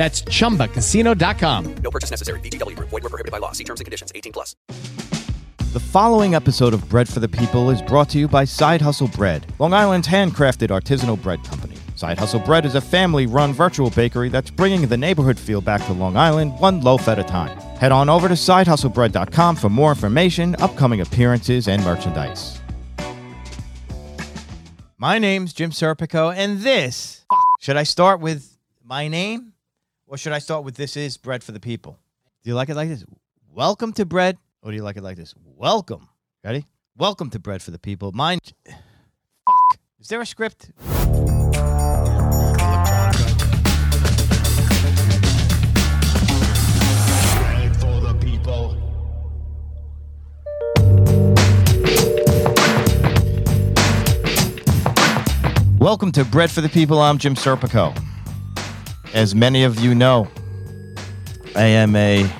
That's chumbacasino.com. No purchase necessary. VGW Group. Void were prohibited by law. See terms and conditions. 18 plus. The following episode of Bread for the People is brought to you by Side Hustle Bread, Long Island's handcrafted artisanal bread company. Side Hustle Bread is a family run virtual bakery that's bringing the neighborhood feel back to Long Island, one loaf at a time. Head on over to sidehustlebread.com for more information, upcoming appearances, and merchandise. My name's Jim Serpico, and this. Should I start with my name? Or should I start with this is bread for the people? Do you like it like this? Welcome to bread. Or do you like it like this? Welcome. Ready? Welcome to bread for the people. Mine. Fuck. Is there a script? Welcome to Bread for the People. I'm Jim Serpico. As many of you know, I am a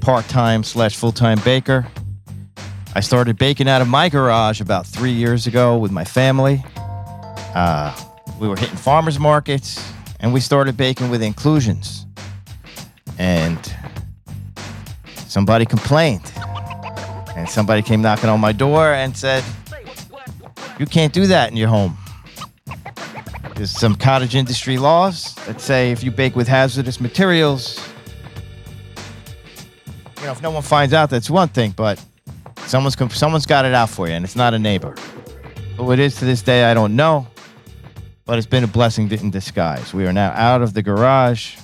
part-time slash full-time baker. I started baking out of my garage about three years ago with my family. Uh, we were hitting farmers markets, and we started baking with inclusions. And somebody complained, and somebody came knocking on my door and said, "You can't do that in your home." There's some cottage industry laws that say if you bake with hazardous materials, you know, if no one finds out, that's one thing, but someone's someone's got it out for you, and it's not a neighbor. Who it is to this day, I don't know, but it's been a blessing in disguise. We are now out of the garage.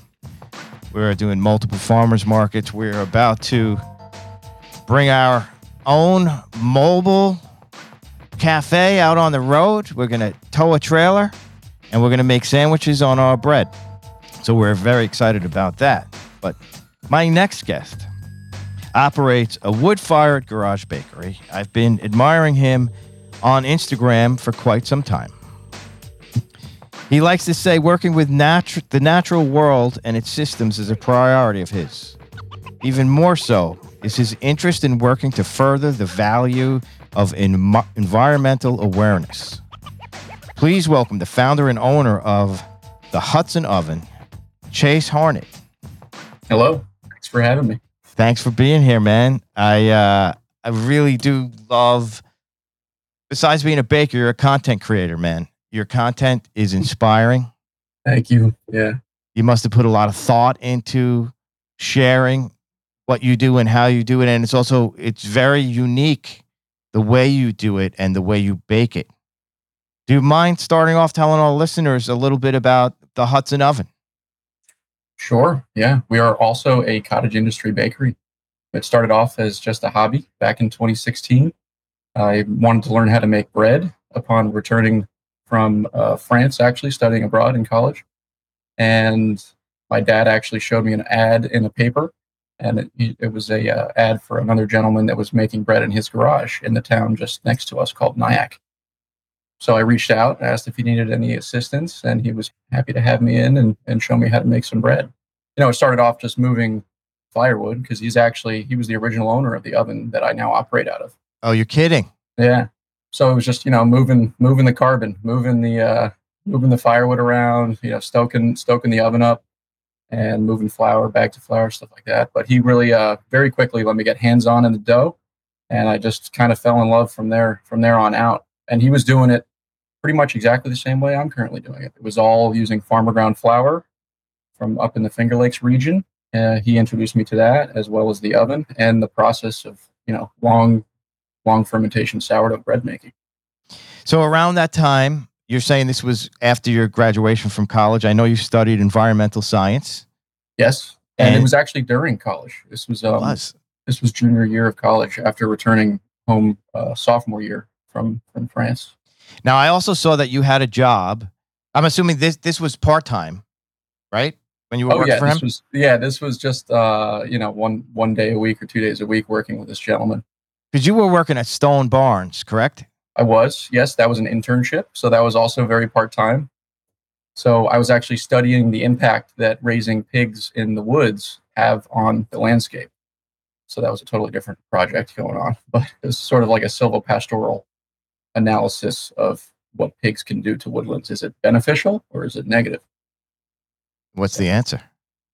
We're doing multiple farmers markets. We're about to bring our own mobile cafe out on the road. We're gonna tow a trailer and we're going to make sandwiches on our bread. So we're very excited about that. But my next guest operates a wood fired garage bakery. I've been admiring him on Instagram for quite some time. He likes to say working with natu- the natural world and its systems is a priority of his. Even more so is his interest in working to further the value of en- environmental awareness. Please welcome the founder and owner of the Hudson Oven, Chase Harnett. Hello. Thanks for having me. Thanks for being here, man. I uh, I really do love. Besides being a baker, you're a content creator, man. Your content is inspiring. Thank you. Yeah. You must have put a lot of thought into sharing what you do and how you do it, and it's also it's very unique the way you do it and the way you bake it. Do you mind starting off telling our listeners a little bit about the Hudson Oven? Sure. Yeah. We are also a cottage industry bakery. It started off as just a hobby back in 2016. I wanted to learn how to make bread upon returning from uh, France, actually studying abroad in college. And my dad actually showed me an ad in a paper, and it, it was a uh, ad for another gentleman that was making bread in his garage in the town just next to us called Nyack. So I reached out, asked if he needed any assistance, and he was happy to have me in and, and show me how to make some bread. You know, it started off just moving firewood because he's actually he was the original owner of the oven that I now operate out of. Oh, you're kidding. Yeah. So it was just, you know, moving moving the carbon, moving the uh moving the firewood around, you know, stoking stoking the oven up and moving flour back to flour, stuff like that. But he really uh very quickly let me get hands on in the dough. And I just kind of fell in love from there from there on out. And he was doing it pretty much exactly the same way I'm currently doing it. It was all using farmer ground flour from up in the Finger Lakes region Uh, he introduced me to that as well as the oven and the process of you know long, long fermentation sourdough bread making. So around that time, you're saying this was after your graduation from college. I know you studied environmental science. Yes, and, And- it was actually during college. This was um, Was this was junior year of college after returning home uh, sophomore year from from France. now I also saw that you had a job. I'm assuming this this was part time, right? When you were Oh working yeah, for him. this was yeah, this was just uh, you know one one day a week or two days a week working with this gentleman. Because you were working at Stone Barns, correct? I was yes, that was an internship, so that was also very part time. So I was actually studying the impact that raising pigs in the woods have on the landscape. So that was a totally different project going on, but it was sort of like a silvopastoral analysis of what pigs can do to woodlands. Is it beneficial or is it negative? What's the answer?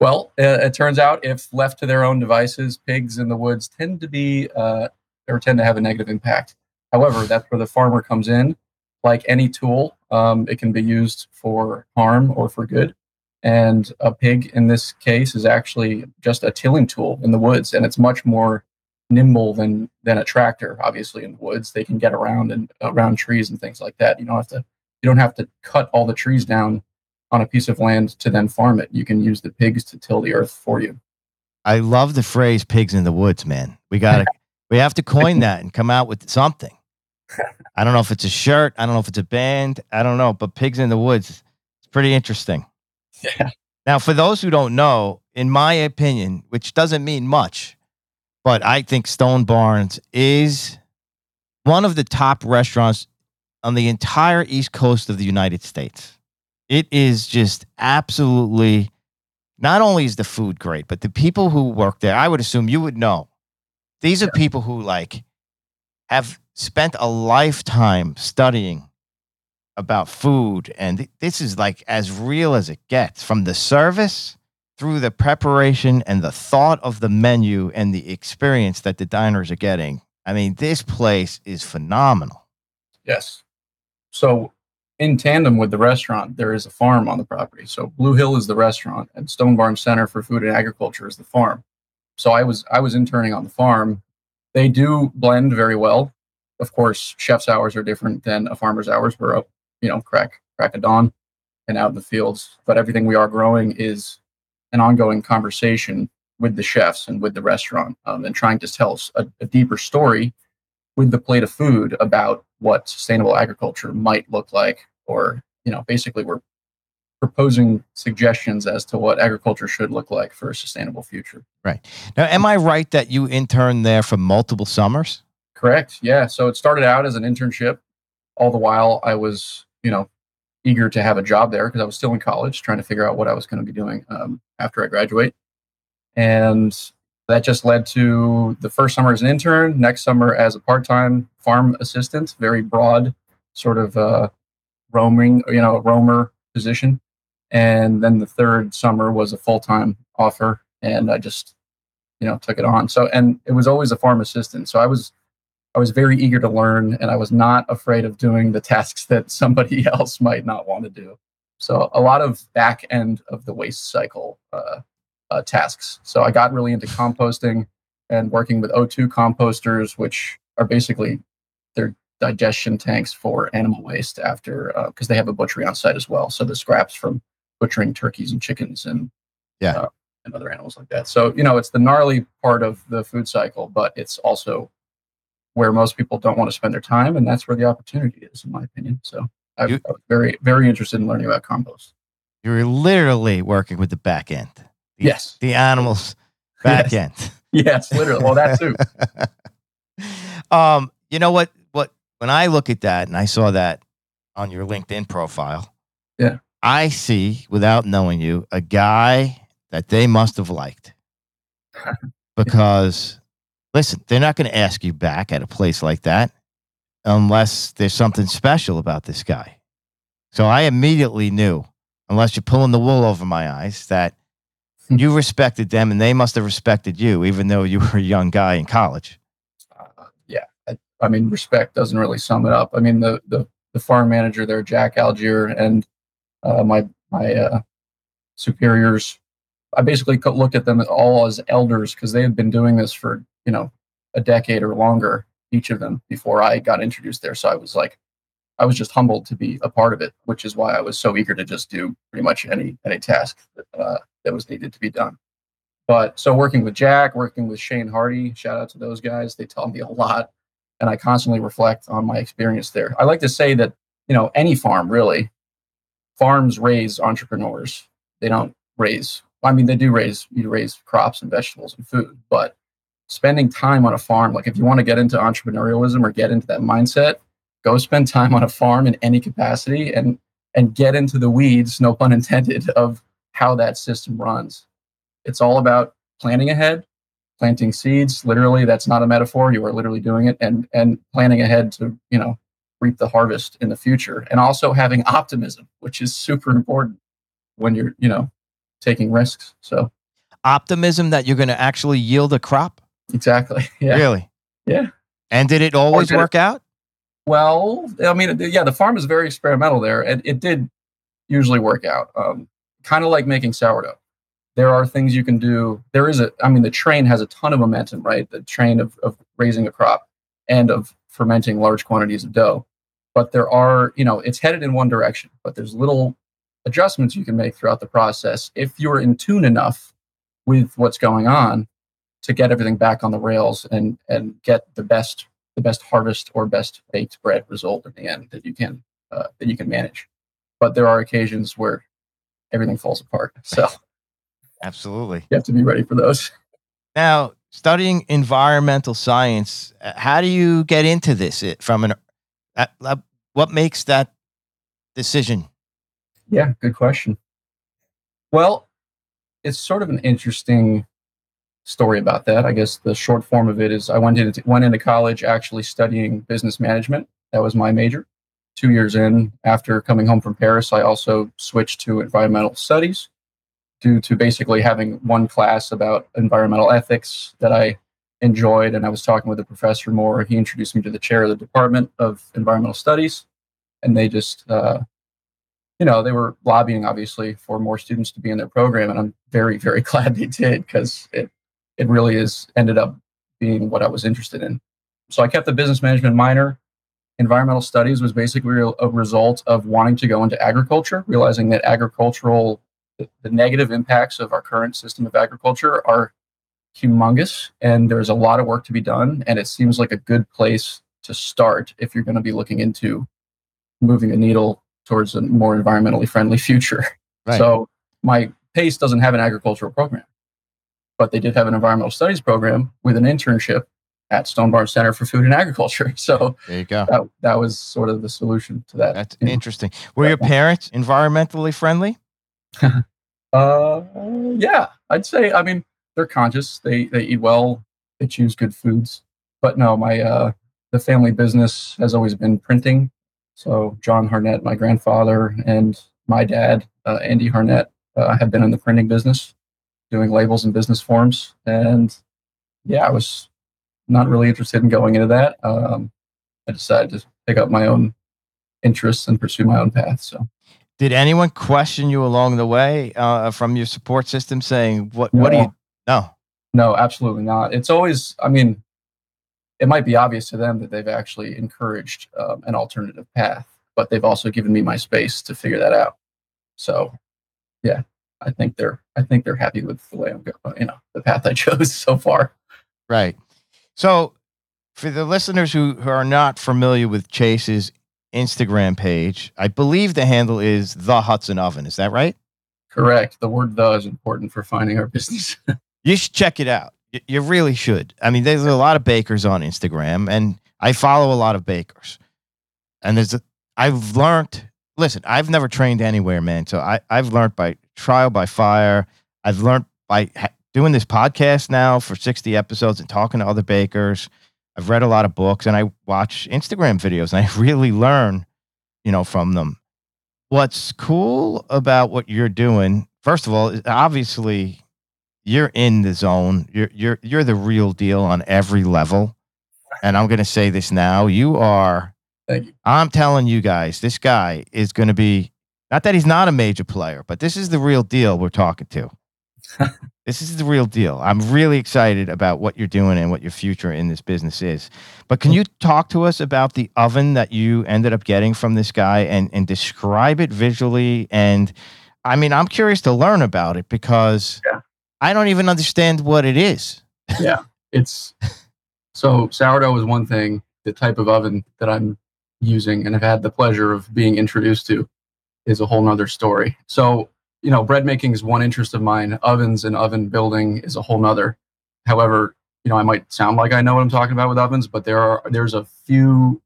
Well, uh, it turns out if left to their own devices, pigs in the woods tend to be uh, or tend to have a negative impact. However, that's where the farmer comes in. Like any tool, um, it can be used for harm or for good. And a pig in this case is actually just a tilling tool in the woods, and it's much more nimble than than a tractor. Obviously, in the woods, they can get around and around trees and things like that. You don't have to you don't have to cut all the trees down on a piece of land to then farm it. You can use the pigs to till the earth for you. I love the phrase "pigs in the woods," man. We got to we have to coin that and come out with something. I don't know if it's a shirt. I don't know if it's a band. I don't know, but "pigs in the woods" it's pretty interesting. Yeah. Now, for those who don't know, in my opinion, which doesn't mean much, but I think Stone Barns is one of the top restaurants on the entire East Coast of the United States. It is just absolutely not only is the food great, but the people who work there, I would assume you would know. These are people who like have spent a lifetime studying about food and this is like as real as it gets from the service through the preparation and the thought of the menu and the experience that the diners are getting. I mean, this place is phenomenal. Yes. So, in tandem with the restaurant, there is a farm on the property. So, Blue Hill is the restaurant, and Stone Barns Center for Food and Agriculture is the farm. So, I was I was interning on the farm. They do blend very well. Of course, chef's hours are different than a farmer's hours. We're up, you know, crack crack of dawn and out in the fields. But everything we are growing is an ongoing conversation with the chefs and with the restaurant, um, and trying to tell a, a deeper story with the plate of food about what sustainable agriculture might look like or you know basically we're proposing suggestions as to what agriculture should look like for a sustainable future Right. Now, am I right that you interned there for multiple summers? correct yeah so it started out as an internship all the while i was you know eager to have a job there because i was still in college trying to figure out what i was going to be doing um, after i graduate. And that just led to the first summer as an intern next summer as a part-time farm assistant very broad sort of uh, roaming you know roamer position. And then the third summer was a full-time offer and i just you know took it on. So and it was always a farm assistant. So i was i was very eager to learn and i was not afraid of doing the tasks that somebody else might not want to do. So a lot of back end of the waste cycle uh, uh, tasks. So i got really into composting and working with o2 composters which are basically they're digestion tanks for animal waste after because they have a butchery on site as well. So the scraps from butchering turkeys and chickens and Yeah. uh, and other animals like that. So you know it's the gnarly part of the food cycle but it's also where most people don't want to spend their time and that's where the opportunity is in my opinion so I, You- I was very very interested in learning about compost You're literally working with the back end. The, Yes. The animals back Yes. end. yes literally well that too um, you know what? What when I look at that and I saw that on your LinkedIn profile, Yeah. I see without knowing you a guy that they must have liked because listen, they're not going to ask you back at a place like that unless there's something special about this guy. So I immediately knew, unless you're pulling the wool over my eyes, that you respected them and they must have respected you, even though you were a young guy in college. uh, yeah, I, I mean, respect doesn't really sum it up. I mean, the the, the farm manager there, Jack Algiere, and uh, my my uh, superiors I basically looked at them all as elders because they had been doing this for you know a decade or longer, each of them before I got introduced there. So I was like, I was just humbled to be a part of it, which is why I was so eager to just do pretty much any any task that, uh, that was needed to be done. But so working with Jack, working with Shane Hardy, shout out to those guys. They taught me a lot, and I constantly reflect on my experience there. I like to say that you know any farm really, farms raise entrepreneurs. They don't raise. I mean, they do raise you raise crops and vegetables and food, but spending time on a farm, like if you want to get into entrepreneurialism or get into that mindset, go spend time on a farm in any capacity and and get into the weeds, no pun intended, of how that system runs. It's all about planning ahead, planting seeds. Literally, that's not a metaphor. You are literally doing it and and planning ahead to, you know, reap the harvest in the future. And also having optimism, which is super important when you're, you know, taking risks. So Optimism that you're going to actually yield a crop. Exactly. Yeah. Really? Yeah. And did it always did it- work out? Well, I mean, yeah, the farm is very experimental there, and it did usually work out. Um, kind of like making sourdough. There are things you can do. There is a, I mean, the train has a ton of momentum, right? The train of, of raising a crop and of fermenting large quantities of dough. But there are, you know, it's headed in one direction, but there's little adjustments you can make throughout the process if you're in tune enough with what's going on to get everything back on the rails and and get the best the best harvest or best baked bread result in the end that you can uh, that you can manage. But there are occasions where everything falls apart, so Absolutely. you have to be ready for those. Now, studying environmental science, uh, how do you get into this? It from an uh, uh, what makes that decision? Yeah, good question. Well, it's sort of an interesting story about that. I guess the short form of it is I went into went into college actually studying business management. That was my major. Two years in, after coming home from Paris, I also switched to environmental studies due to basically having one class about environmental ethics that I enjoyed. And I was talking with the professor more. He introduced me to the chair of the Department of Environmental Studies, and they just uh, you know, they were lobbying obviously for more students to be in their program, and I'm very, very glad they did because it it really is ended up being what I was interested in. So I kept the business management minor. Environmental studies was basically a result of wanting to go into agriculture, realizing that agricultural the, the negative impacts of our current system of agriculture are humongous, and there's a lot of work to be done. And it seems like a good place to start if you're going to be looking into moving the needle towards a more environmentally friendly future. Right. So my PACE doesn't have an agricultural program, but they did have an environmental studies program with an internship at Stone Barns Center for Food and Agriculture. So There you go. that, that was sort of the solution to that. That's interesting. Were your parents environmentally friendly? Uh, yeah, I'd say. I mean, they're conscious. They they eat well. They choose good foods. But no, my uh, the family business has always been printing. So John Harnett, my grandfather, and my dad, uh, Andy Harnett, uh, have been in the printing business, doing labels and business forms. And yeah, I was not really interested in going into that. Um, I decided to pick up my own interests and pursue my own path. So Did anyone question you along the way uh, from your support system, saying what? What do you? No. No, absolutely not. It's always, I mean, it might be obvious to them that they've actually encouraged um, an alternative path, but they've also given me my space to figure that out. So, yeah, I think they're, I think they're happy with the way I'm going, you know, the path I chose so far. Right. So, for the listeners who, who are not familiar with Chase's Instagram page, I believe the handle is the Hudson Oven. Is that right? Correct. The word "the" is important for finding our business. You should check it out. You really should. I mean, there's a lot of bakers on Instagram, and I follow a lot of bakers. And there's a, I've learned. Listen, I've never trained anywhere, man. So I, I've learned by trial by fire. I've learned by ha- doing this podcast now for 60 episodes and talking to other bakers. I've read a lot of books and I watch Instagram videos and I really learn, you know, from them. What's cool about what you're doing, first of all, is obviously you're in the zone. You're you're you're the real deal on every level. And I'm going to say this now, you are Thank you. I'm telling you guys, this guy is going to be not that he's not a major player, but this is the real deal we're talking to. this is the real deal. I'm really excited about what you're doing and what your future in this business is. But can hmm. you talk to us about the oven that you ended up getting from this guy and and describe it visually? And I mean, I'm curious to learn about it because Yeah. I don't even understand what it is. yeah, it's so sourdough is one thing. The type of oven that I'm using and have had the pleasure of being introduced to is a whole nother story. So, you know, bread making is one interest of mine. Ovens and oven building is a whole nother. However, you know, I might sound like I know what I'm talking about with ovens, but there are there's a few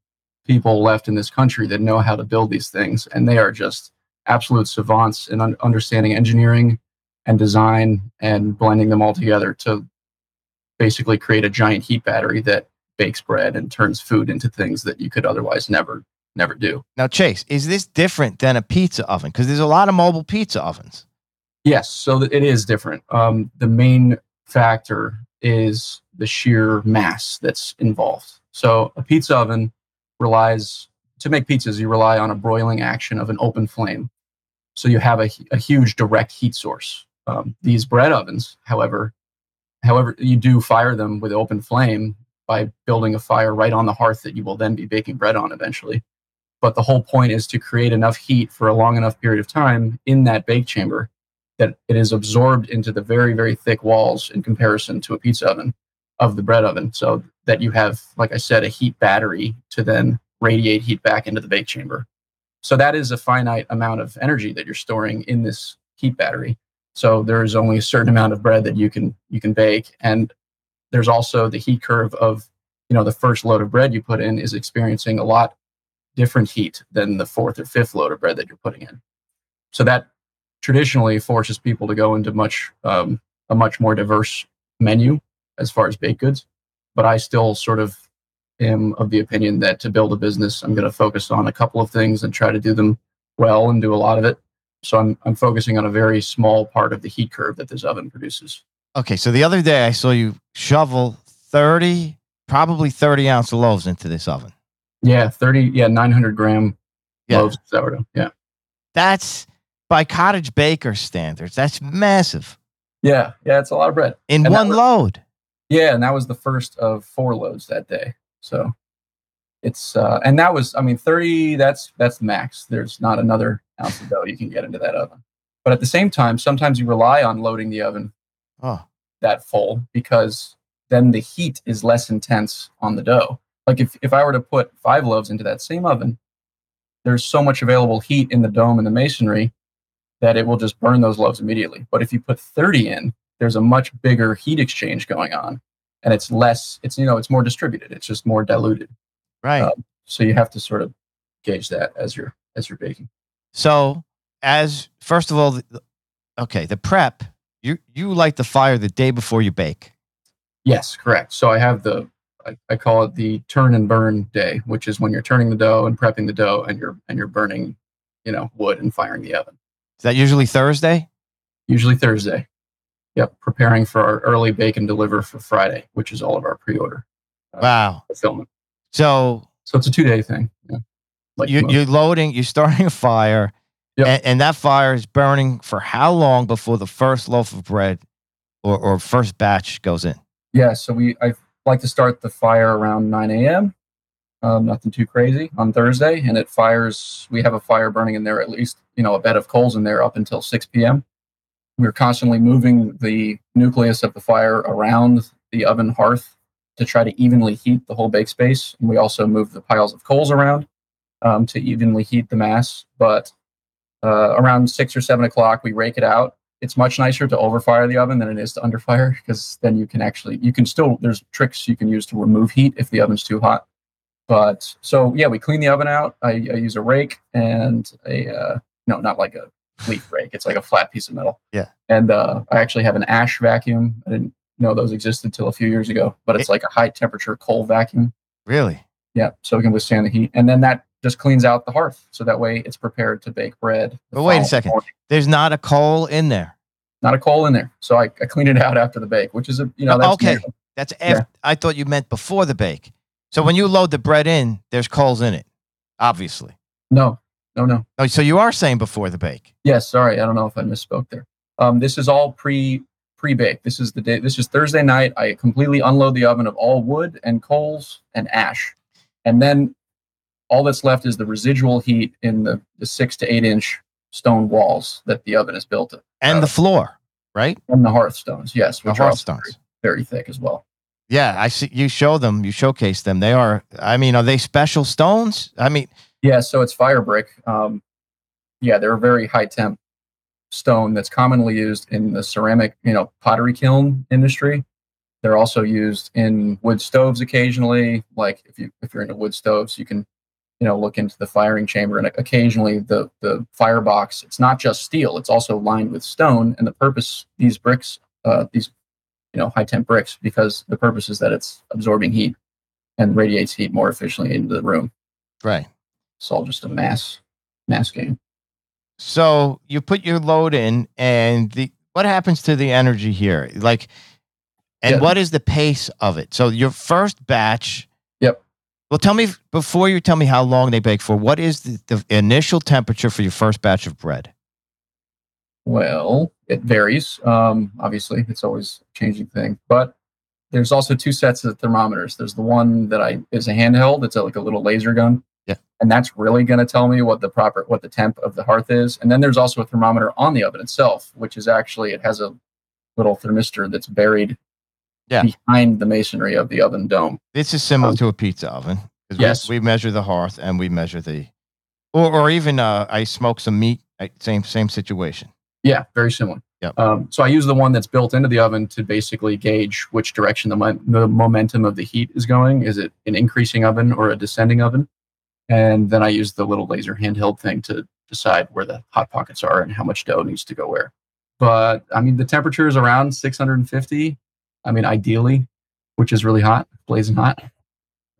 people left in this country that know how to build these things, and they are just absolute savants in un- understanding engineering and design and blending them all together to basically create a giant heat battery that bakes bread and turns food into things that you could otherwise never never do. Now, Chase, is this different than a pizza oven? Because there's a lot of mobile pizza ovens. Yes, so it is different. Um, the main factor is the sheer mass that's involved. So a pizza oven relies to make pizzas. You rely on a broiling action of an open flame, so you have a, a huge direct heat source. Um, these bread ovens, however, however you do fire them with open flame by building a fire right on the hearth that you will then be baking bread on eventually. But the whole point is to create enough heat for a long enough period of time in that bake chamber that it is absorbed into the very, very thick walls in comparison to a pizza oven of the bread oven. So that you have, like I said, a heat battery to then radiate heat back into the bake chamber. So that is a finite amount of energy that you're storing in this heat battery. So there is only a certain amount of bread that you can you can bake. And there's also the heat curve of, you know, the first load of bread you put in is experiencing a lot different heat than the fourth or fifth load of bread that you're putting in. So that traditionally forces people to go into much um, a much more diverse menu as far as baked goods. But I still sort of am of the opinion that to build a business, I'm going to focus on a couple of things and try to do them well and do a lot of it. So I'm I'm focusing on a very small part of the heat curve that this oven produces. Okay, so the other day I saw you shovel 30, probably 30 ounce loaves into this oven. Yeah, 30, yeah, 900 gram Yeah. loaves of sourdough. Yeah. That's by cottage baker standards. That's massive Yeah. Yeah. It's a lot of bread. in And one was- load. Yeah. And that was the first of four loads that day. So it's, uh, and that was, I mean, 30, that's, that's the max. There's not another ounce of dough you can get into that oven. But at the same time, sometimes you rely on loading the oven Oh, that full because then the heat is less intense on the dough. Like if, if I were to put five loaves into that same oven, there's so much available heat in the dome and the masonry that it will just burn those loaves immediately. But if you put 30 in, there's a much bigger heat exchange going on and it's less, it's, you know, it's more distributed. It's just more diluted. right. Uh, So you have to sort of gauge that as you're, as you're baking. So, as first of all, the- okay, the prep, you you light the fire the day before you bake. Yes, correct. So I have the I, I call it the turn and burn day, which is when you're turning the dough and prepping the dough and you're and you're burning, you know, wood and firing the oven. Is that usually Thursday? Usually Thursday. Yep, preparing for our early bake and deliver for Friday, which is all of our pre-order uh, Wow. fulfillment. So So it's a two-day thing. Yeah. Like you, you're loading, you're starting a fire, Yep. and, and that fire is burning for how long before the first loaf of bread or, or first batch goes in? Yeah, so we I like to start the fire around 9 a.m. Um, nothing too crazy on Thursday, and it fires. We have a fire burning in there, at least you know a bed of coals in there up until 6 p.m. We're constantly moving the nucleus of the fire around the oven hearth to try to evenly heat the whole bake space. And we also move the piles of coals around um, to evenly heat the mass. But uh, around six or seven o'clock, we rake it out it's much nicer to overfire the oven than it is to underfire because then you can actually you can still there's tricks you can use to remove heat if the oven's too hot. But so yeah we clean the oven out. I, I use a rake and a uh, no not like a leaf rake. It's like a flat piece of metal. Yeah. and uh, i actually have an ash vacuum. I didn't know those existed till a few years ago but it's like a high temperature coal vacuum. Really? yeah so it can withstand the heat. And then that just cleans out the hearth so that way it's prepared to bake bread But wait a second. morning There's not a coal in there. not a coal in there. So I, I cleaned it out after the bake, which is a you know that's okay. natural. That's after, I thought you meant before the bake. So when you load the bread in, there's coals in it, obviously. No, no, no. Oh, so you are saying before the bake. Yes, sorry, I don't know if I misspoke there. Um, this is all pre pre-bake. This is the day. This is Thursday night. I completely unload the oven of all wood and coals and ash, and then all that's left is the residual heat in the, the six to eight inch stone walls that the oven is built in, And the floor, right? and the hearthstones. Yes, The which are hearthstones. very, very thick as well. Yeah, I see. You show them. You showcase them. They are. I mean, are they special stones? I mean, Yeah, so it's fire brick. Um, yeah, they're a very high temp stone that's commonly used in the ceramic, you know, pottery kiln industry. They're also used in wood stoves occasionally. Like if you if you're into wood stoves, you can, you know, look into the firing chamber and occasionally the the firebox. It's not just steel; it's also lined with stone. And the purpose these bricks, uh, these you know high temp bricks, because the purpose is that it's absorbing heat and radiates heat more efficiently into the room. right. It's all just a mass mass game. So you put your load in, and the what happens to the energy here? Like, and Yeah. what is the pace of it? So your first batch. Well, tell me before you tell me how long they bake for. What is the, the initial temperature for your first batch of bread? Well, it varies. Um, obviously, it's always a changing thing. But there's also two sets of thermometers. There's the one that I is a handheld. It's a, like a little laser gun. Yeah. And that's really going to tell me what the proper what the temp of the hearth is. And then there's also a thermometer on the oven itself, which is actually it has a little thermistor that's buried Yeah. behind the masonry of the oven dome. This is similar Um, to a pizza oven. we- yes. We, measure the hearth and we measure the, or or even uh, I smoke some meat. Same same situation. Yeah, very similar. Yep. Um, so I use the one that's built into the oven to basically gauge which direction the, mo- the momentum of the heat is going. Is it an increasing oven or a descending oven? And then I use the little laser handheld thing to decide where the hot pockets are and how much dough needs to go where. But I mean, the temperature is around 650. I mean, ideally, which is really hot, blazing hot.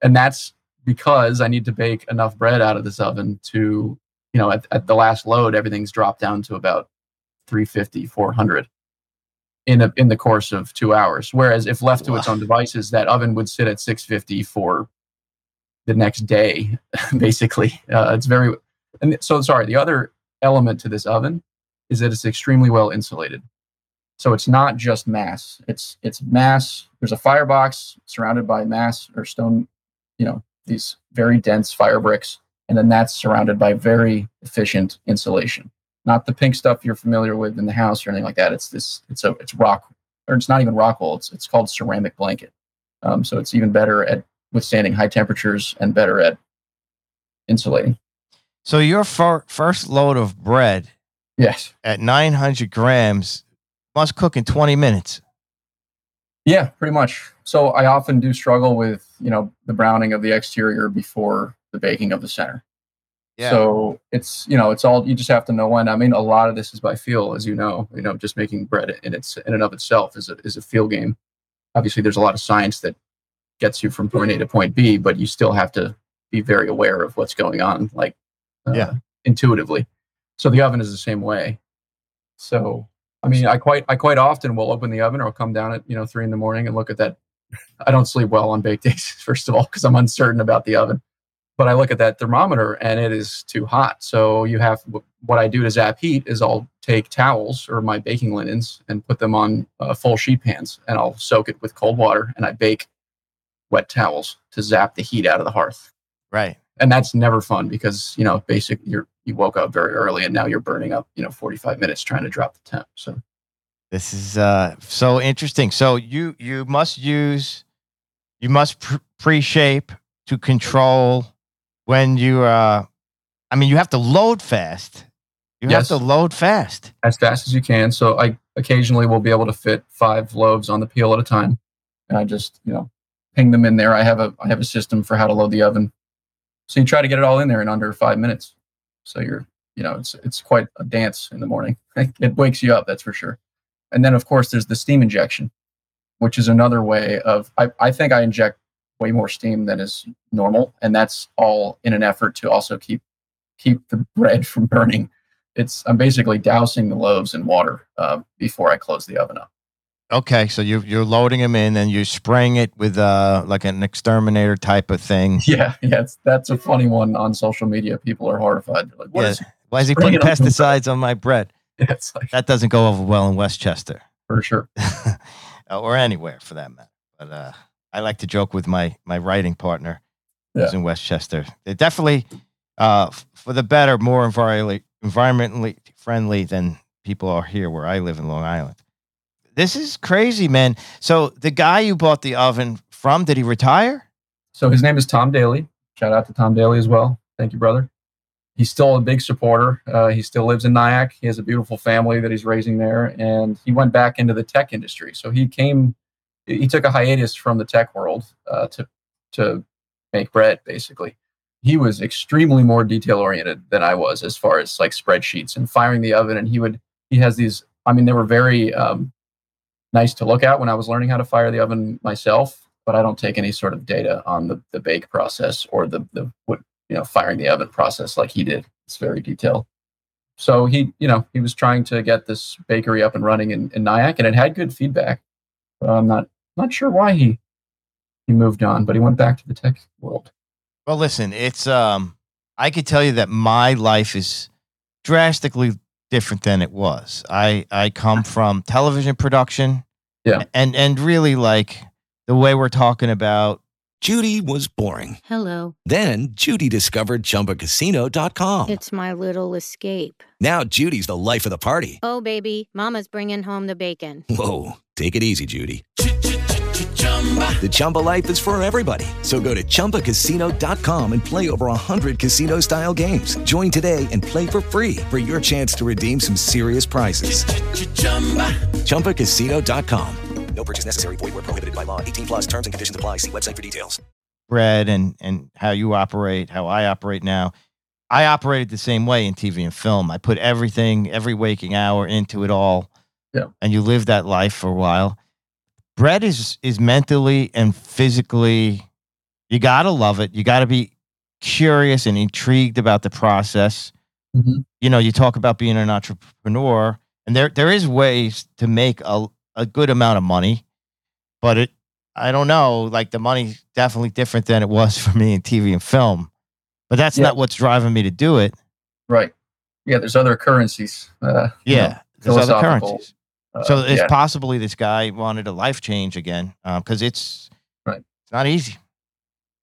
And that's because I need to bake enough bread out of this oven to, you know, at, at the last load, everything's dropped down to about 350 400 in a, in the course of two hours. Whereas if left to its own devices that oven would sit at 650 for the next day basically. Uh, it's very and so sorry the other element to this oven is that it's extremely well insulated so it's not just mass it's it's mass there's a firebox surrounded by mass or stone you know these very dense fire bricks and then that's surrounded by very efficient insulation not the pink stuff you're familiar with in the house or anything like that. It's this, it's a, it's rock, or it's not even rock wool. It's, it's called ceramic blanket. Um, so it's even better at withstanding high temperatures and better at insulating. So your fir- first load of bread Yes. at 900 grams must cook in 20 minutes. Yeah, pretty much. So I often do struggle with, you know, the browning of the exterior before the baking of the center. Yeah. So it's you know it's all you just have to know when. I mean, a lot of this is by feel, as you know. You know, just making bread in its in and of itself is a is a feel game. Obviously, there's a lot of science that gets you from point A to point B, but you still have to be very aware of what's going on, like uh, Yeah. intuitively. So the oven is the same way. So I mean, I quite I quite often will open the oven or I'll come down at you know three in the morning and look at that. I don't sleep well on baked days, first of all, because I'm uncertain about the oven but I look at that thermometer and it is too hot. So you have what I do to zap heat is I'll take towels or my baking linens and put them on uh, full sheet pans and I'll soak it with cold water and I bake wet towels to zap the heat out of the hearth. Right. And that's never fun because you know basic you're you woke up very early and now you're burning up you know 45 minutes trying to drop the temp. So This is uh so interesting. So you you must use you must pre-shape to control when you uh I mean you have to load fast. You Yes. have to load fast. as fast as you can. So I occasionally will be able to fit five loaves on the peel at a time, and I just you know ping them in there. I have a I have a system for how to load the oven, so you try to get it all in there in under five minutes. So you're you know it's it's quite a dance in the morning. it wakes you up, that's for sure. And then of course there's the steam injection, which is another way of I, I think I inject way more steam than is normal, and that's all in an effort to also keep keep the bread from burning it's I'm basically dousing the loaves in water uh, before I close the oven up. Okay, so you you're loading them in and you're spraying it with uh like an exterminator type of thing. Yeah, yeah, it's, that's a funny one on social media. People are horrified. Like, "What Yeah. is?" Why is he putting it on the bread. pesticides on my bread? Like, That doesn't go over well in Westchester. for sure. or anywhere for that matter. But uh, I like to joke with my my writing partner who's Yeah. in Westchester. They're definitely uh, for the better, more environmentally environmentally friendly than people are here where I live in Long Island. This is crazy, man. So the guy you bought the oven from, did he retire? So his name is Tom Daly. Shout out to Tom Daly as well. Thank you, brother. He's still a big supporter. Uh, he still lives in Nyack. He has a beautiful family that he's raising there, and he went back into the tech industry. So he came, he took a hiatus from the tech world uh, to to make bread. Basically, he was extremely more detail oriented than I was as far as like spreadsheets and firing the oven. And he would he has these. I mean, they were very um, nice to look at when I was learning how to fire the oven myself but I don't take any sort of data on the, the bake process or the the what you know firing the oven process like he did. It's very detailed. So he you know he was trying to get this bakery up and running in, in Nyack, and it had good feedback. But I'm not not sure why he he moved on, but he went back to the tech world. Well, listen, it's um I could tell you that my life is drastically different than it was. I I come from television production. Yeah. And and really like the way we're talking about Judy was boring. Hello. Then Judy discovered ChumbaCasino.com. It's my little escape. Now Judy's the life of the party. Oh, baby, Mama's bringing home the bacon. Whoa, take it easy, Judy. The Chumba life is for everybody. So go to ChumbaCasino.com and play over 100 casino style games. Join today and play for free for your chance to redeem some serious prizes. ChumbaCasino.com. No purchase necessary. Void where prohibited by law. 18 plus terms and conditions apply. See website for details. bread and and how you operate, how I operate now. I operated the same way in TV and film. I put everything, every waking hour into it all. Yeah. And you live that life for a while. Bread is is mentally and physically you got to love it. You got to be curious and intrigued about the process. Mhm. You know, you talk about being an entrepreneur and there there is ways to make a a good amount of money, but it I don't know. Like the money's definitely different than it was for me in TV and film. But that's Yeah. not what's driving me to do it. Right. Yeah. There's other currencies. Uh, you Yeah. know, there's other currencies. Uh, so it's yeah. possibly this guy wanted a life change again because it's Right. It's not easy,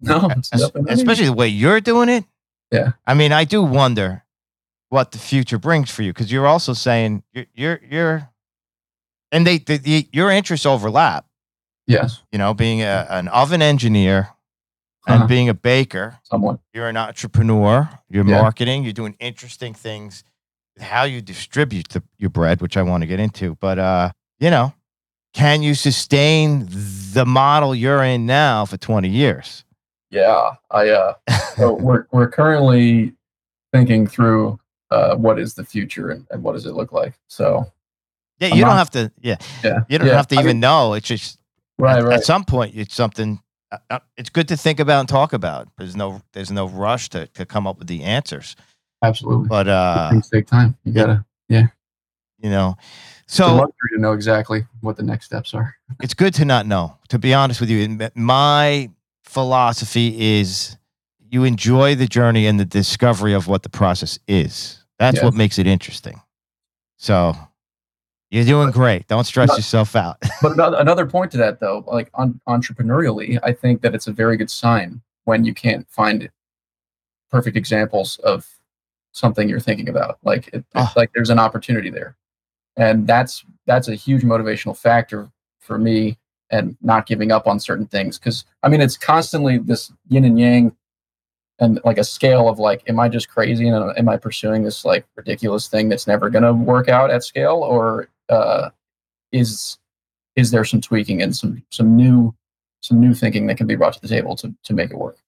no, it's Es- nothing- especially the way you're doing it. Yeah. I mean, I do wonder what the future brings for you because you're also saying you're you're, you're and they the, the, your interests overlap. yes, You know, being a, an oven engineer and Uh-huh. being a baker. somewhat. you're an entrepreneur, you're Yeah. marketing, you're doing interesting things how you distribute the, your bread, which I want to get into. But, uh, you know, can you sustain the model you're in now for 20 years? Yeah, I uh, so we're we're currently thinking through uh, what is the future and, and what does it look like. So Yeah, I'm you don't not- have to, yeah, yeah, you don't yeah, have to I even mean, know. It's just, right, at, right. at some point, it's something, uh, uh, it's good to think about and talk about. There's no, there's no rush to, to come up with the answers. Absolutely, But, uh, things take time. You yeah. gotta yeah. you know, so luxury to know exactly what the next steps are. it's good to not know. To be honest with you, my philosophy is you enjoy the journey and the discovery of what the process is. That's what makes it interesting. So you're doing great. Don't stress No. yourself out. But another, another point to that, though, like on, entrepreneurially, I think that it's a very good sign when you can't find perfect examples of something you're thinking about. Like, it, Ah. like there's an opportunity there, and that's that's a huge motivational factor for me and not giving up on certain things. Because I mean, it's constantly this yin and yang, and like a scale of like, am I just crazy and am I pursuing this like ridiculous thing that's never going to work out at scale, or uh, is is there some tweaking and some some new some new thinking that can be brought to the table to to make it work?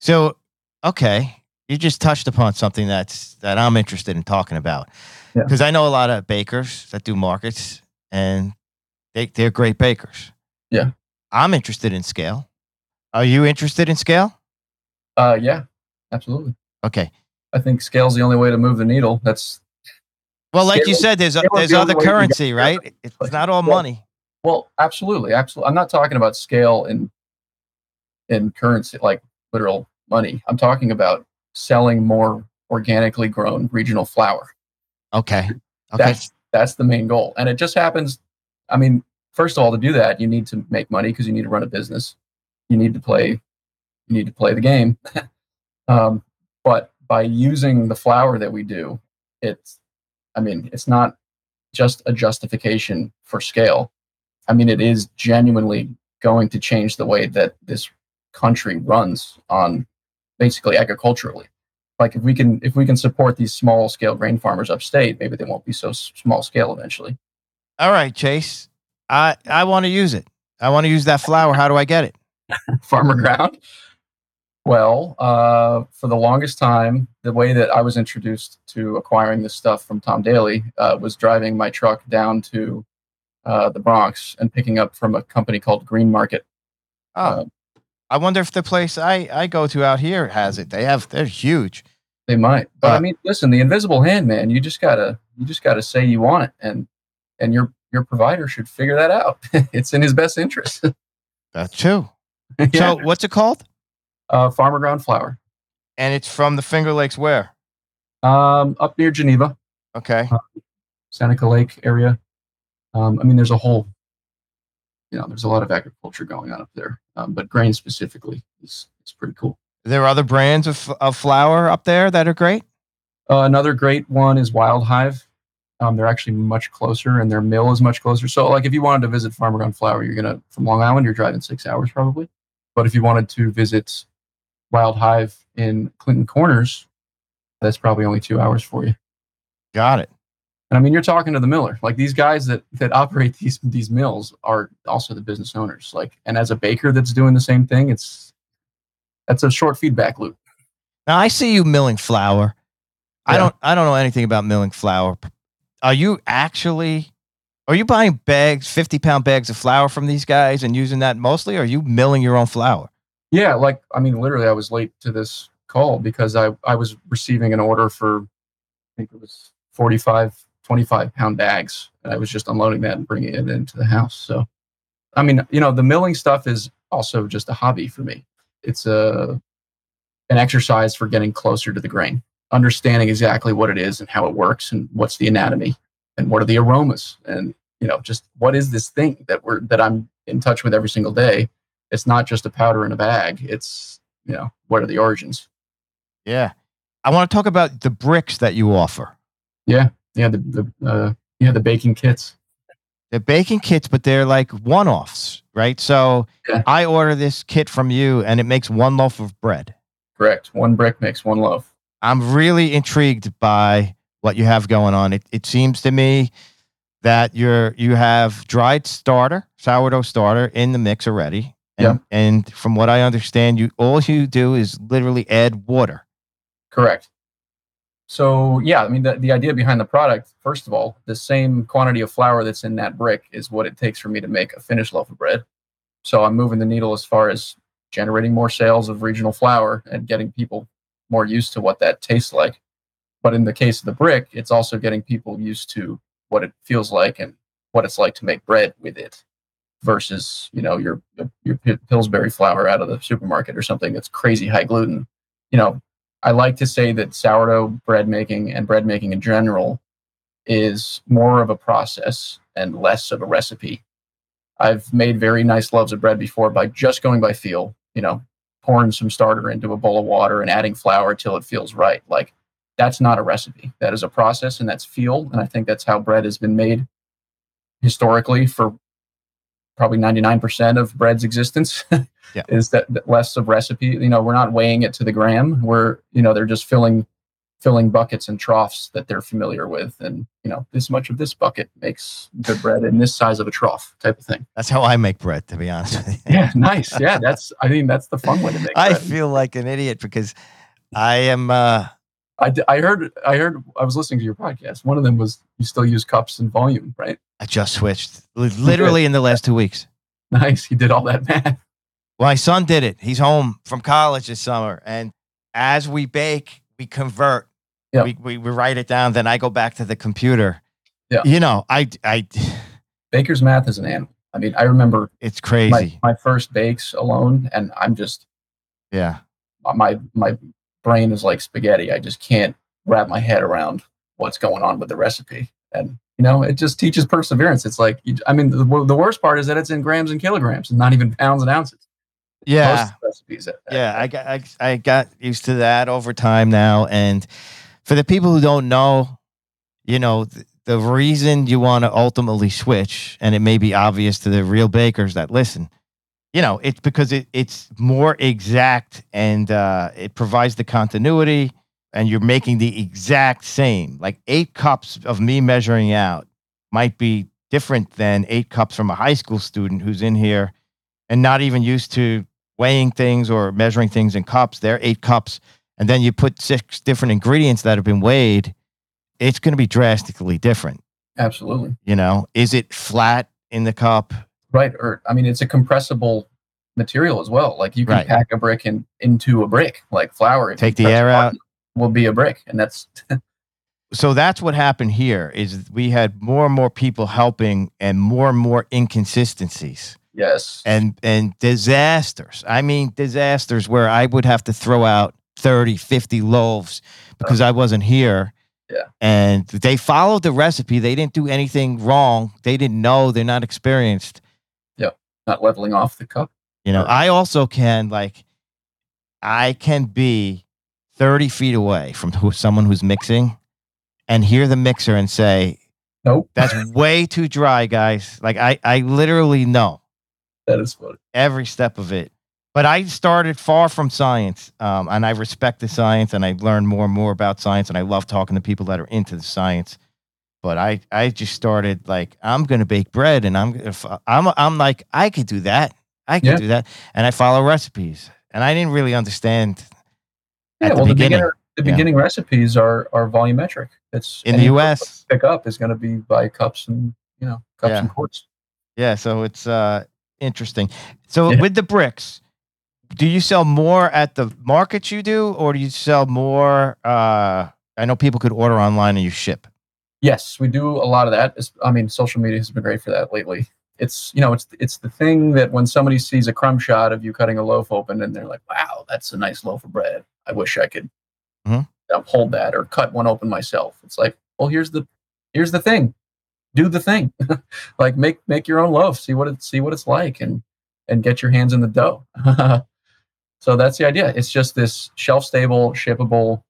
so, okay, you just touched upon something that's that I'm interested in talking about Yeah. because I know a lot of bakers that do markets and they they're great bakers. Yeah. I'm interested in scale. Are you interested in scale? Uh, yeah, absolutely. Okay. I think scale's the only way to move the needle. That's Well, like you said, there's scale there's the other only way you get currency, right? It's Like, not all yeah. money. well, absolutely, absolutely. I'm not talking about scale in in currency, like literal money. I'm talking about selling more organically grown regional flour. Okay. Okay. That's that's the main goal, and it just happens I mean, first of all, to do that, you need to make money because you need to run a business. You need to play. You need to play the game. um, but by using the flour that we do, it's. I mean, it's not just a justification for scale. I mean, it is genuinely going to change the way that this country runs on basically agriculturally. Like if we can if we can support these small scale grain farmers upstate, maybe they won't be so small scale eventually. All right, Chase. I I want to use it. I want to use that flour. How do I get it? Farmer ground. Well, uh, for the longest time, the way that I was introduced to acquiring this stuff from Tom Daly uh, was driving my truck down to uh, the Bronx and picking up from a company called Green Market. Oh, Uh, I wonder if the place I I go to out here has it. They have. They're huge. They might, but I Uh, mean, listen, the invisible hand, man. You just gotta, you just gotta say you want it, and and your your provider should figure that out. it's in his best interest. That's true. Yeah. So what's it called? uh, farmer ground flour, And it's from the Finger Lakes. Where? um, up near Geneva, Okay. Seneca Lake area. Um, I mean, there's a whole, you know, there's a lot of agriculture going on up there, um, but grain specifically is is pretty cool. Are there are other brands of of flour up there that are great? Uh, another great one is Wild Hive. Um, they're actually much closer, and their mill is much closer. So, like, if you wanted to visit Farmer Ground Flour, you're gonna from Long Island, you're driving six hours probably. But if you wanted to visit Wild Hive in Clinton Corners, that's probably only two hours for you. Got it. And I mean, you're talking to the miller. Like these guys that that operate these these mills are also the business owners. Like, and as a baker that's doing the same thing, it's that's a short feedback loop. Now I see you milling flour. I don't I don't know anything about milling flour. Are you actually are you buying bags, 50 pound bags of flour from these guys and using that mostly? Or are you milling your own flour? Yeah, like I mean, literally, I was late to this call because I I was receiving an order for I think it was 45, 25 pound bags, and I was just unloading that and bringing it into the house. So, I mean, you know, the milling stuff is also just a hobby for me. It's a an exercise for getting closer to the grain, understanding exactly what it is and how it works, and what's the anatomy, and what are the aromas, and you know, just what is this thing that we're that I'm in touch with every single day it's not just a powder in a bag. It's you know what are the origins? Yeah. I want to talk about the bricks that you offer. Yeah, yeah, the the uh, yeah the baking kits. They're baking kits, but they're like one offs, right? So Yeah. I order this kit from you and it makes one loaf of bread. Correct. One brick makes one loaf. I'm really intrigued by what you have going on. It, it seems to me that you're you have dried starter, sourdough starter in the mix already. And, Yeah. and from what I understand, you all you do is literally add water. Correct. So yeah, I mean the, the idea behind the product, first of all, the same quantity of flour that's in that brick is what it takes for me to make a finished loaf of bread. So I'm moving the needle as far as generating more sales of regional flour and getting people more used to what that tastes like. But in the case of the brick, it's also getting people used to what it feels like and what it's like to make bread with it versus, you know, your your Pillsbury flour out of the supermarket or something that's crazy high gluten. You know, I like to say that sourdough bread making and bread making in general is more of a process and less of a recipe. I've made very nice loaves of bread before by just going by feel, you know, pouring some starter into a bowl of water and adding flour till it feels right. Like that's not a recipe. That is a process and that's feel. And I think that's how bread has been made historically for probably 99% of bread's existence Yeah. is that, that less of recipe you know we're not weighing it to the gram. We're you know they're just filling filling buckets and troughs that they're familiar with. And you know this much of this bucket makes good bread in this size of a trough type of thing. That's how I make bread, to be honest with you. yeah nice. Yeah that's i think that's the fun way to make I bread. feel like an idiot because I am uh I, d- I heard i heard i was listening to your podcast. One of them was you still use cups and volume right? I just switched. Literally in the last two weeks. nice. You did all that math My son did it. He's home from college this summer. And as we bake, we convert. We, we, we write it down. Then I go back to the computer. Yeah. You know, I, I, baker's math is an animal i mean i remember it's crazy. my, my first bakes alone and i'm just yeah. my my brain is like spaghetti. I just can't wrap my head around what's going on with the recipe. And You know, it just teaches perseverance. It's like, you, I mean, the, the worst part is that it's in grams and kilograms and not even pounds and ounces. Yeah. Recipes. at- at- Yeah, I got I, I got used to that over time now. And for the people who don't know, you know, th- the reason you want to ultimately switch, and it may be obvious to the real bakers that listen, you know, it's because it, it's more exact and uh, it provides the continuity, and you're making the exact same. Like eight cups of me measuring out might be different than eight cups from a high school student who's in here and not even used to weighing things or measuring things in cups. They're eight cups. And then you put six different ingredients that have been weighed. It's going to be drastically different. Absolutely. You know, is it flat in the cup? Right. Or, I mean, it's a compressible material as well. Like you can Right. pack a brick in, into a brick, like flour. Take the air out. Will be a brick. And that's, So that's what happened here is we had more and more people helping and more and more inconsistencies yes. and and disasters. I mean disasters where I would have to throw out 30, 50 loaves because I wasn't here. Yeah. And they followed the recipe. They didn't do anything wrong. They didn't know. They're not experienced. Yeah. Not leveling off the cup. You know, I also can like, I can be 30 feet away from who, someone who's mixing and hear the mixer and say, Nope. that's way too dry, guys. Like I, I literally know That is funny. every step of it. But I started far from science, um, and I respect the science, and I've learned more and more about science, and I love talking to people that are into the science. But I, I just started like I'm gonna bake bread, and I'm, gonna I'm, I'm like I could do that, I could Yeah. do that, and I follow recipes, and I didn't really understand Yeah. at the well, the beginning beginner, the Yeah. beginning recipes are, are volumetric. It's in the U.S. Pick up is going to be by cups and, you know, cups Yeah. and quarts. Yeah, so it's uh interesting. So Yeah. with the bricks, do you sell more at the markets you do, or do you sell more? Uh, I know people could order online and you ship. Yes, we do a lot of that. I mean, social media has been great for that lately. It's you know, it's it's the thing that when somebody sees a crumb shot of you cutting a loaf open and they're like, "Wow, that's a nice loaf of bread. I wish I could Mhm. uh, hold that or cut one open myself." It's like, well, here's the here's the thing. Do the thing. like make make your own loaf. See what it see what it's like and and get your hands in the dough. so that's the idea. It's just this shelf stable, shippable,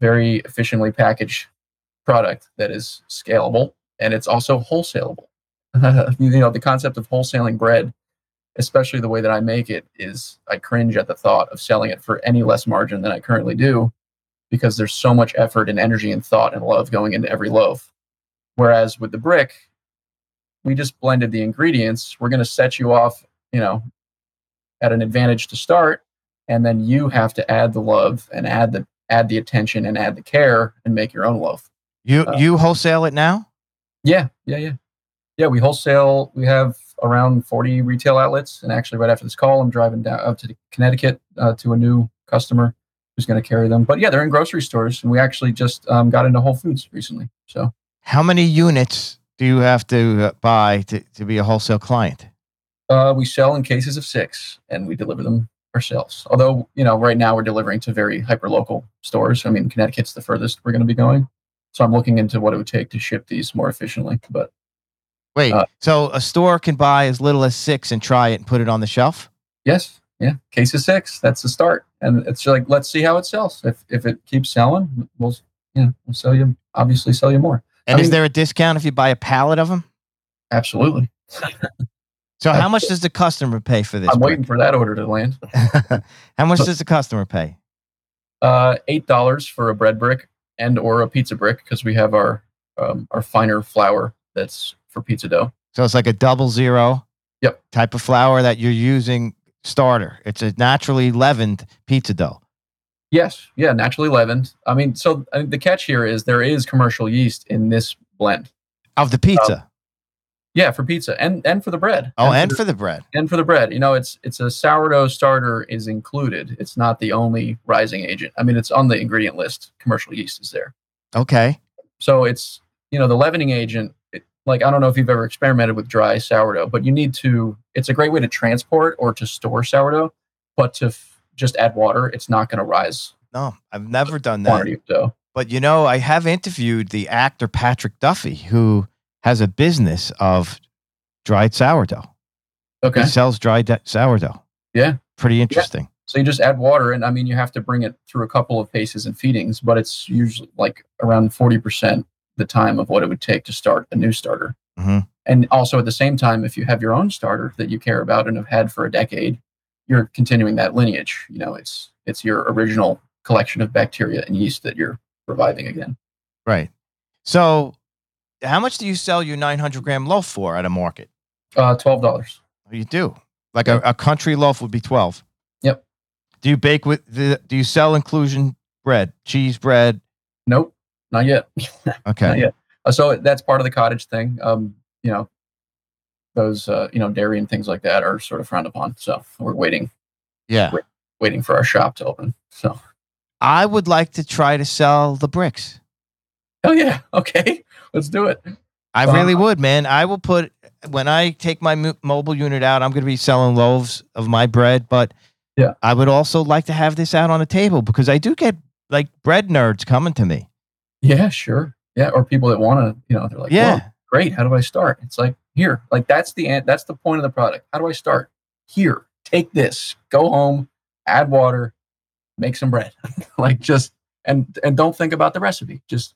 very efficiently packaged product that is scalable and it's also wholesalable. you know, the concept of wholesaling bread, especially the way that I make it, is I cringe at the thought of selling it for any less margin than I currently do because there's so much effort and energy and thought and love going into every loaf. Whereas with the brick, we just blended the ingredients. We're going to set you off, you know, at an advantage to start, and then you have to add the love and add the add the attention and add the care and make your own loaf. You Uh, you wholesale it now? Yeah, yeah, yeah. Yeah, we wholesale. We have around 40 retail outlets. And actually, right after this call, I'm driving down up to Connecticut uh, to a new customer who's going to carry them. But yeah, they're in grocery stores. And we actually just um, got into Whole Foods recently. So How many units do you have to uh, buy to, to be a wholesale client? uh, we sell in cases of six and we deliver them ourselves. Although, you know, right now we're delivering to very hyper local stores. I mean, Connecticut's the furthest we're going to be going. So I'm looking into what it would take to ship these more efficiently. But Wait, Uh, so a store can buy as little as six and try it and put it on the shelf? Yes, yeah, case of six. That's the start, and it's like let's see how it sells. If if it keeps selling, we'll you know we'll sell you obviously sell you more. And I is mean- there a discount if you buy a pallet of them? Absolutely. So how much does the customer pay for this? I'm waiting for that order to land. how much does the customer pay? Uh, eight dollars for a bread brick and or a pizza brick because we have our um, our finer flour that's for pizza dough. So it's like a double zero Yep. type of flour that you're using starter. It's a naturally leavened pizza dough. Yes, yeah, naturally leavened. I mean, so I mean, the catch here is there is commercial yeast in this blend. Of the pizza. Um, yeah, for pizza and and for the bread. oh, and the- for the bread. and for the bread you know it's it's a sourdough starter is included it's not the only rising agent i mean it's on the ingredient list commercial yeast is there Okay. so it's you know the leavening agent it, like i don't know if you've ever experimented with dry sourdough but you need to it's a great way to transport or to store sourdough but to just add water it's not going to rise No, I've never done quantity that. dough But you know, I have interviewed the actor Patrick Duffy, who has a business of dried sourdough. Okay. He sells dried sourdough. Yeah. Pretty interesting. So you just add water, and I mean, you have to bring it through a couple of paces and feedings, but it's usually like around 40% the time of what it would take to start a new starter. Mhm. And also at the same time, if you have your own starter that you care about and have had for a decade, you're continuing that lineage. You know, it's it's your original collection of bacteria and yeast that you're reviving again. Right. So, how much do you sell your 900 gram loaf for at a market? Uh, twelve dollars. You do. Like a, a country loaf would be 12. Yep. Do you bake with the, do you sell inclusion bread, cheese bread? Nope, not yet. Okay. Not yet. Uh, so that's part of the cottage thing. Um, you know, those uh, you know dairy and things like that are sort of frowned upon. So we're waiting, Yeah. waiting for our shop to open. So I would like to try to sell the bricks. oh yeah, okay, let's do it. I Uh, really would, man. I will put when I take my mo- mobile unit out. I'm going to be selling loaves of my bread, but Yeah. I would also like to have this out on the table because I do get like bread nerds coming to me. Yeah, sure. Yeah, or people that want to, you know, they're like, yeah, great. How do I start? It's like here, like that's the that's the point of the product. How do I start? Here, take this, go home, add water, make some bread. like just and and don't think about the recipe. Just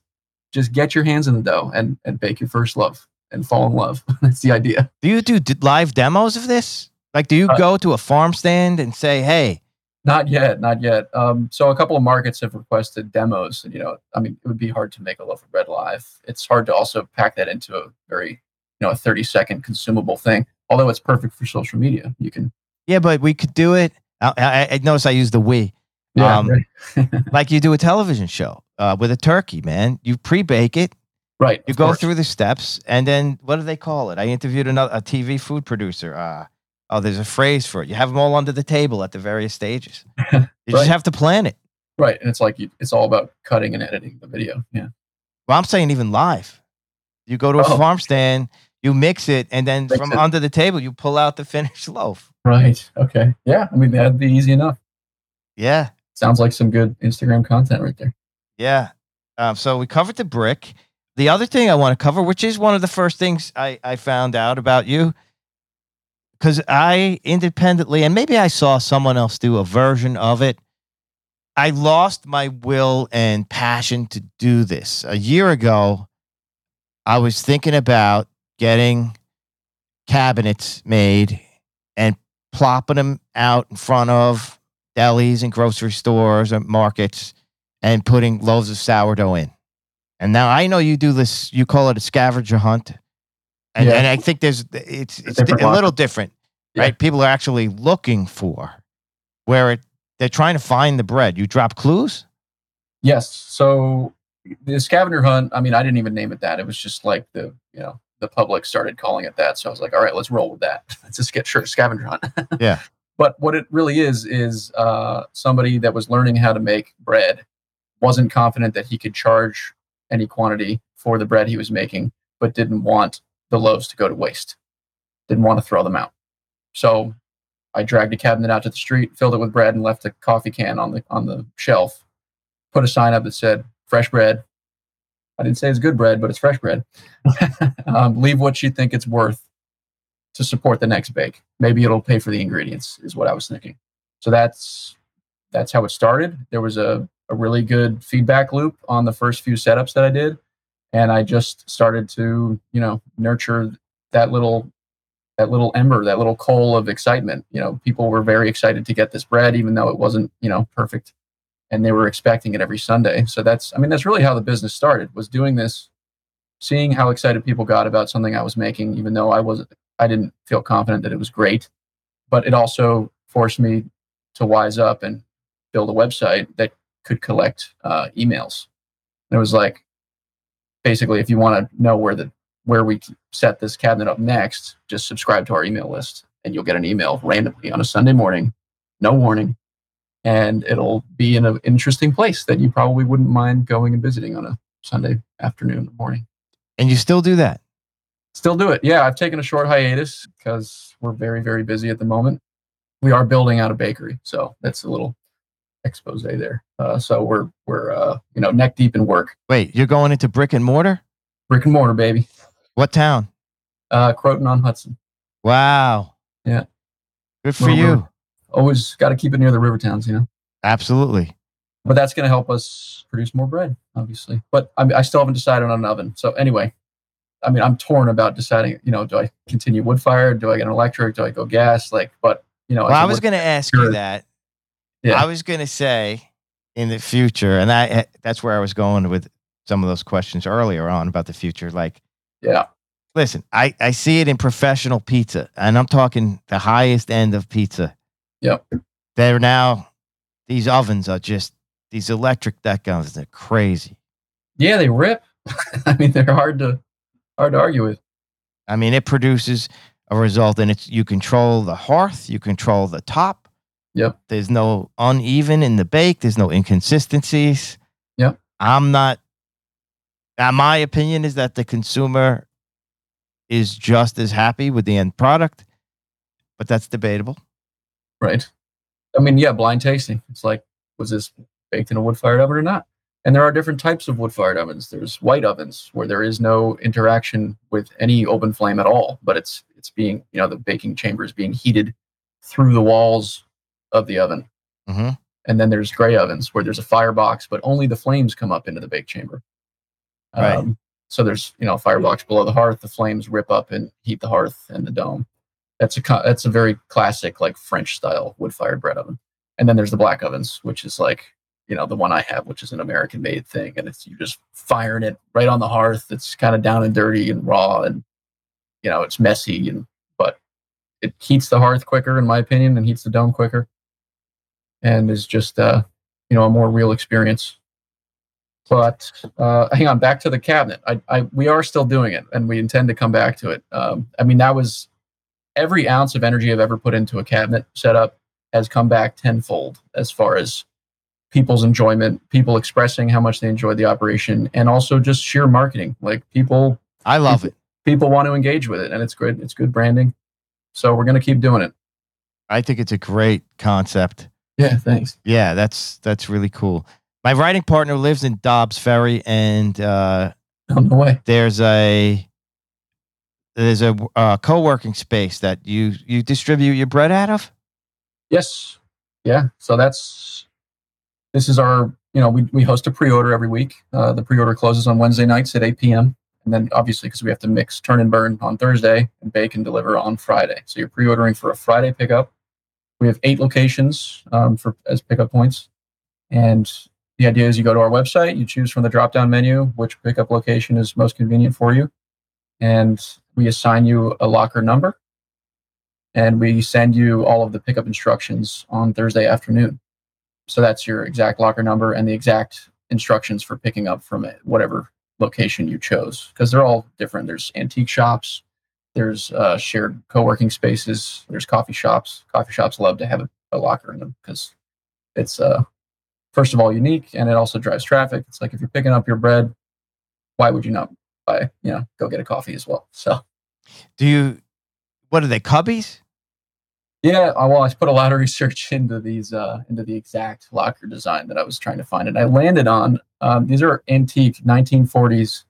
just get your hands in the dough and and bake your first loaf and fall in love. that's the idea. Do you do live demos of this? Like, do you Uh, go to a farm stand and say, "Hey, Not yet, not yet. Um, so a couple of markets have requested demos, and you know, I mean, it would be hard to make a loaf of bread live. It's hard to also pack that into a very, know, a thirty second consumable thing. Although it's perfect for social media, you can. yeah, but we could do it." I, I, I notice I use the we. Um, right. like you do a television show uh, with a turkey, man. You pre-bake it, right. you go course. through the steps, and then what do they call it? I interviewed another a TV food producer. Uh, oh, there's a phrase for it. You have them all under the table at the various stages. You just have to plan it. right, and it's like you, it's all about cutting and editing the video. Yeah. Well, I'm saying even live. You go to a Oh. farm stand, you mix it, and then Mix from it. under the table, you pull out the finished loaf. Right. Okay. Yeah. I mean, that'd be easy enough. Yeah, Sounds like some good Instagram content right there. yeah. Um, so we covered the brick. The other thing I want to cover, which is one of the first things I, I found out about you, because I independently, and maybe I saw someone else do a version of it. I lost my will and passion to do this. A year ago, I was thinking about getting cabinets made and plopping them out in front of delis and grocery stores and markets and putting loaves of sourdough in. And now I know you do this, you call it a scavenger hunt. And, Yeah. and I think there's it's it's different a little different, Yeah. right? People are actually looking for where it they're trying to find the bread. You drop clues? Yes. So the scavenger hunt, I mean, I didn't even name it that. It was just like the, you know, the public started calling it that. So I was like, all right, let's roll with that. Let's just get sure scavenger hunt. Yeah. But what it really is is uh, somebody that was learning how to make bread wasn't confident that he could charge any quantity for the bread he was making, but didn't want the loaves to go to waste. Didn't want to throw them out. So I dragged a cabinet out to the street, filled it with bread, and left a coffee can on the on the shelf. Put a sign up that said "fresh bread." I didn't say it's good bread, but it's fresh bread. um, leave what you think it's worth to support the next bake. Maybe it'll pay for the ingredients, is what I was thinking. So that's that's how it started. There was a, a really good feedback loop on the first few setups that I did. And I just started to, you know, nurture that little that little ember, that little coal of excitement. You know, people were very excited to get this bread, even though it wasn't, you know, perfect. And they were expecting it every Sunday. So that's I mean, that's really how the business started, was doing this, seeing how excited people got about something I was making, even though I wasn't I didn't feel confident that it was great. But it also forced me to wise up and build a website that could collect uh, emails. And it was like, basically, if you want to know where the where we set this cabinet up next, just subscribe to our email list, and you'll get an email randomly on a Sunday morning, no warning, and it'll be in an interesting place that you probably wouldn't mind going and visiting on a Sunday afternoon or morning. And you still do that. Still do it. Yeah, I've taken a short hiatus because we're very, very busy at the moment. We are building out a bakery, so that's a little expose there. Uh, so we're we're uh, you know neck deep in work. Wait, you're going into brick and mortar? Brick and mortar, baby. What town? Uh, Croton on Hudson. Wow. Yeah. Good for you. Always got to keep it near the river towns, you know. Absolutely. But that's going to help us produce more bread, obviously. But I, I still haven't decided on an oven. So anyway, I mean, I'm torn about deciding. You know, do I continue wood fired? Do I get an electric? Do I go gas? Like, but you know, Well, I was going to ask you that. Yeah. I was going to say in the future, and I eh, that's where I was going with some of those questions earlier on about the future. Like, Yeah. listen, I, I see it in professional pizza, and I'm talking the highest end of pizza. Yep. They're now, these ovens are just, these electric deck ovens, they're crazy. Yeah, they rip. I mean, they're hard to hard to argue with. I mean, it produces a result, and it's you control the hearth, you control the top. Yep. There's no uneven in the bake. There's no inconsistencies. Yep. I'm not. Uh, my opinion is that the consumer is just as happy with the end product, but that's debatable. Right. I mean, yeah, blind tasting. It's like, was this baked in a wood fired oven or not? And there are different types of wood fired ovens. There's white ovens where there is no interaction with any open flame at all, but it's it's being, you know, the baking chamber is being heated through the walls of the oven. hmm And then there's gray ovens where there's a firebox, but only the flames come up into the bake chamber. Right. Um, so there's you know a firebox below the hearth. The flames rip up and heat the hearth and the dome. That's a that's a very classic like French style wood fired bread oven. And then there's the black ovens, which is like you know the one I have, which is an American made thing, and it's you're just firing it right on the hearth. It's kind of down and dirty and raw, and you know it's messy and but it heats the hearth quicker, in my opinion, and heats the dome quicker, and is just uh you know a more real experience. But uh, hang on, back to the cabinet. I, I we are still doing it, and we intend to come back to it. Um, I mean, that was every ounce of energy I've ever put into a cabinet setup has come back tenfold as far as people's enjoyment, people expressing how much they enjoyed the operation, and also just sheer marketing. Like people, I love it. people want to engage with it, and it's good. It's good branding. So we're gonna keep doing it. I think it's a great concept. Yeah, thanks. Yeah, that's that's really cool. My writing partner lives in Dobbs Ferry, and uh, no way. there's a there's a uh, co-working space that you you distribute your bread out of. Yes. Yeah. So that's this is our you know we we host a pre-order every week. Uh, the pre-order closes on Wednesday nights at 8 p.m. And then obviously because we have to mix, turn and burn on Thursday and bake and deliver on Friday. So you're pre-ordering for a Friday pickup. We have eight locations um, for as pickup points, and the idea is you go to our website, you choose from the drop-down menu which pickup location is most convenient for you, and we assign you a locker number and we send you all of the pickup instructions on Thursday afternoon. So that's your exact locker number and the exact instructions for picking up from it, whatever location you chose, because they're all different. There's antique shops, there's uh, shared co-working spaces, there's coffee shops. Coffee shops love to have a, a locker in them because it's uh, first of all unique and it also drives traffic. It's like if you're picking up your bread, why would you not you know, go get a coffee as well? So Do you? What are they? Cubbies? Yeah, well, I put a lot of research into these, uh, into the exact locker design that I was trying to find, and I landed on um, these are antique 1940s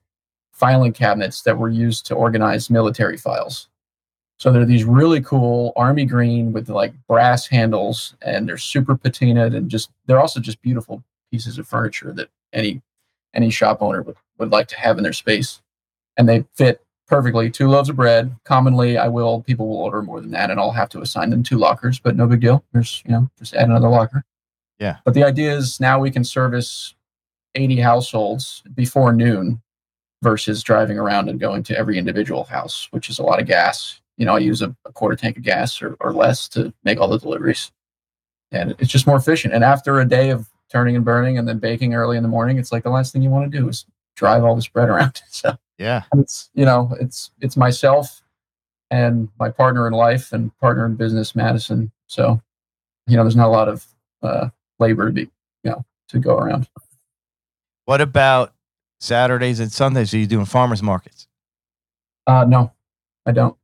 filing cabinets that were used to organize military files. So they're these really cool army green with like brass handles, and they're super patinaed, and just they're also just beautiful pieces of furniture that any any shop owner would, would like to have in their space, and they fit perfectly. Two loaves of bread. Commonly i will people will order more than that and i'll have to assign them two lockers but no big deal. There's you know just add another locker. Yeah. but the idea is now we can service 80 households before noon versus driving around and going to every individual house which is a lot of gas. You know i use a, a quarter tank of gas or, or less to make all the deliveries. And it's just more efficient. And after a day of turning and burning and then baking early in the morning it's like the last thing you want to do is drive all this bread around. So Yeah. it's you know it's it's myself and my partner in life and partner in business madison so you know there's not a lot of uh labor to be you know to go around What about Saturdays and Sundays? Are you doing farmers markets? uh no i don't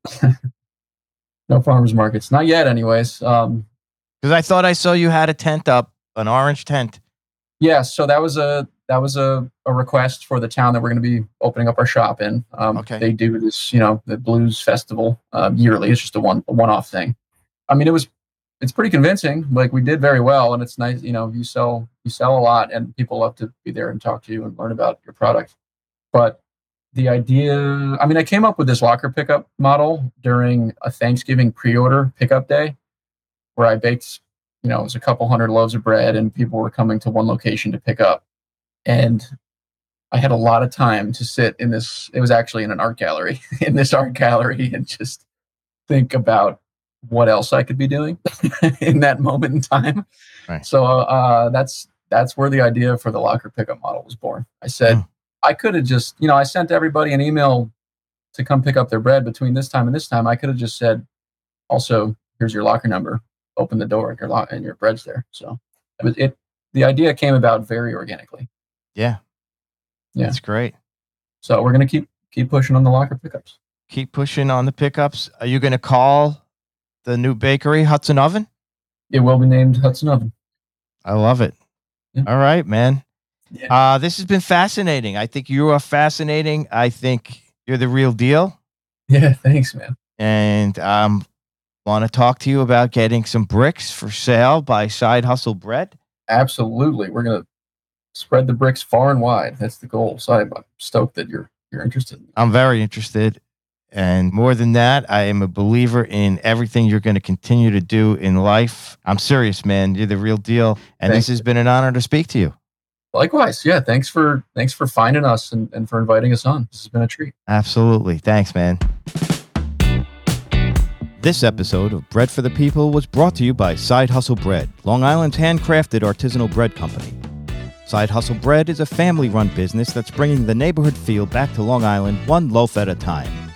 no farmers markets not yet anyways um Because I thought I saw you had a tent up an orange tent. Yeah, so that was a that was a, a request for the town that we're going to be opening up our shop in. Um, Okay. They do this, you know, the blues festival um, yearly. It's just a one a one off thing. I mean, it was it's pretty convincing. Like we did very well, and it's nice. You know, you sell you sell a lot, and people love to be there and talk to you and learn about your product. But the idea, I mean, I came up with this locker pickup model during a Thanksgiving pre-order pickup day, where I baked you know, it was a couple hundred loaves of bread and people were coming to one location to pick up. And I had a lot of time to sit in this, it was actually in an art gallery, in this art gallery and just think about what else I could be doing in that moment in time. Right. So uh, that's that's where the idea for the locker pickup model was born. I said Hmm. I could have just, you know, I sent everybody an email to come pick up their bread between this time and this time. I could have just said, also, here's your locker number open the door and your and your bread's there. So it, was, it the idea came about very organically. Yeah. Yeah. That's great. So we're gonna keep keep pushing on the locker pickups. Keep pushing on the pickups. Are you going to call the new bakery Hudson Oven? It will be named Hudson Oven. I love it. Yeah. All right, man. Yeah. Uh, this has been fascinating. I think you are fascinating. I think you're the real deal. Yeah, thanks, man. And um, want to talk to you about getting some bricks for sale by Side Hustle Bread. Absolutely, we're gonna spread the bricks far and wide. That's the goal. So I'm stoked that you're you're interested. I'm very interested. And more than that, I am a believer in everything you're going to continue to do in life. I'm serious, man. You're the real deal. And this has been an honor to speak to you. Likewise, yeah. Thanks for thanks for finding us and, and for inviting us on. This has been a treat. Absolutely. Thanks, man. This episode of Bread for the People was brought to you by Side Hustle Bread, Long Island's handcrafted artisanal bread company. Side Hustle Bread is a family run business that's bringing the neighborhood feel back to Long Island one loaf at a time.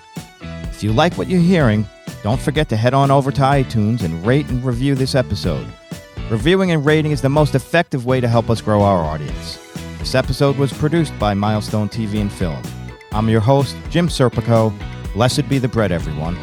If you like what you're hearing, don't forget to head on over to iTunes and rate and review this episode. Reviewing and rating is the most effective way to help us grow our audience. This episode was produced by Milestone TV and Film. I'm your host, Jim Serpico. Blessed be the bread, everyone.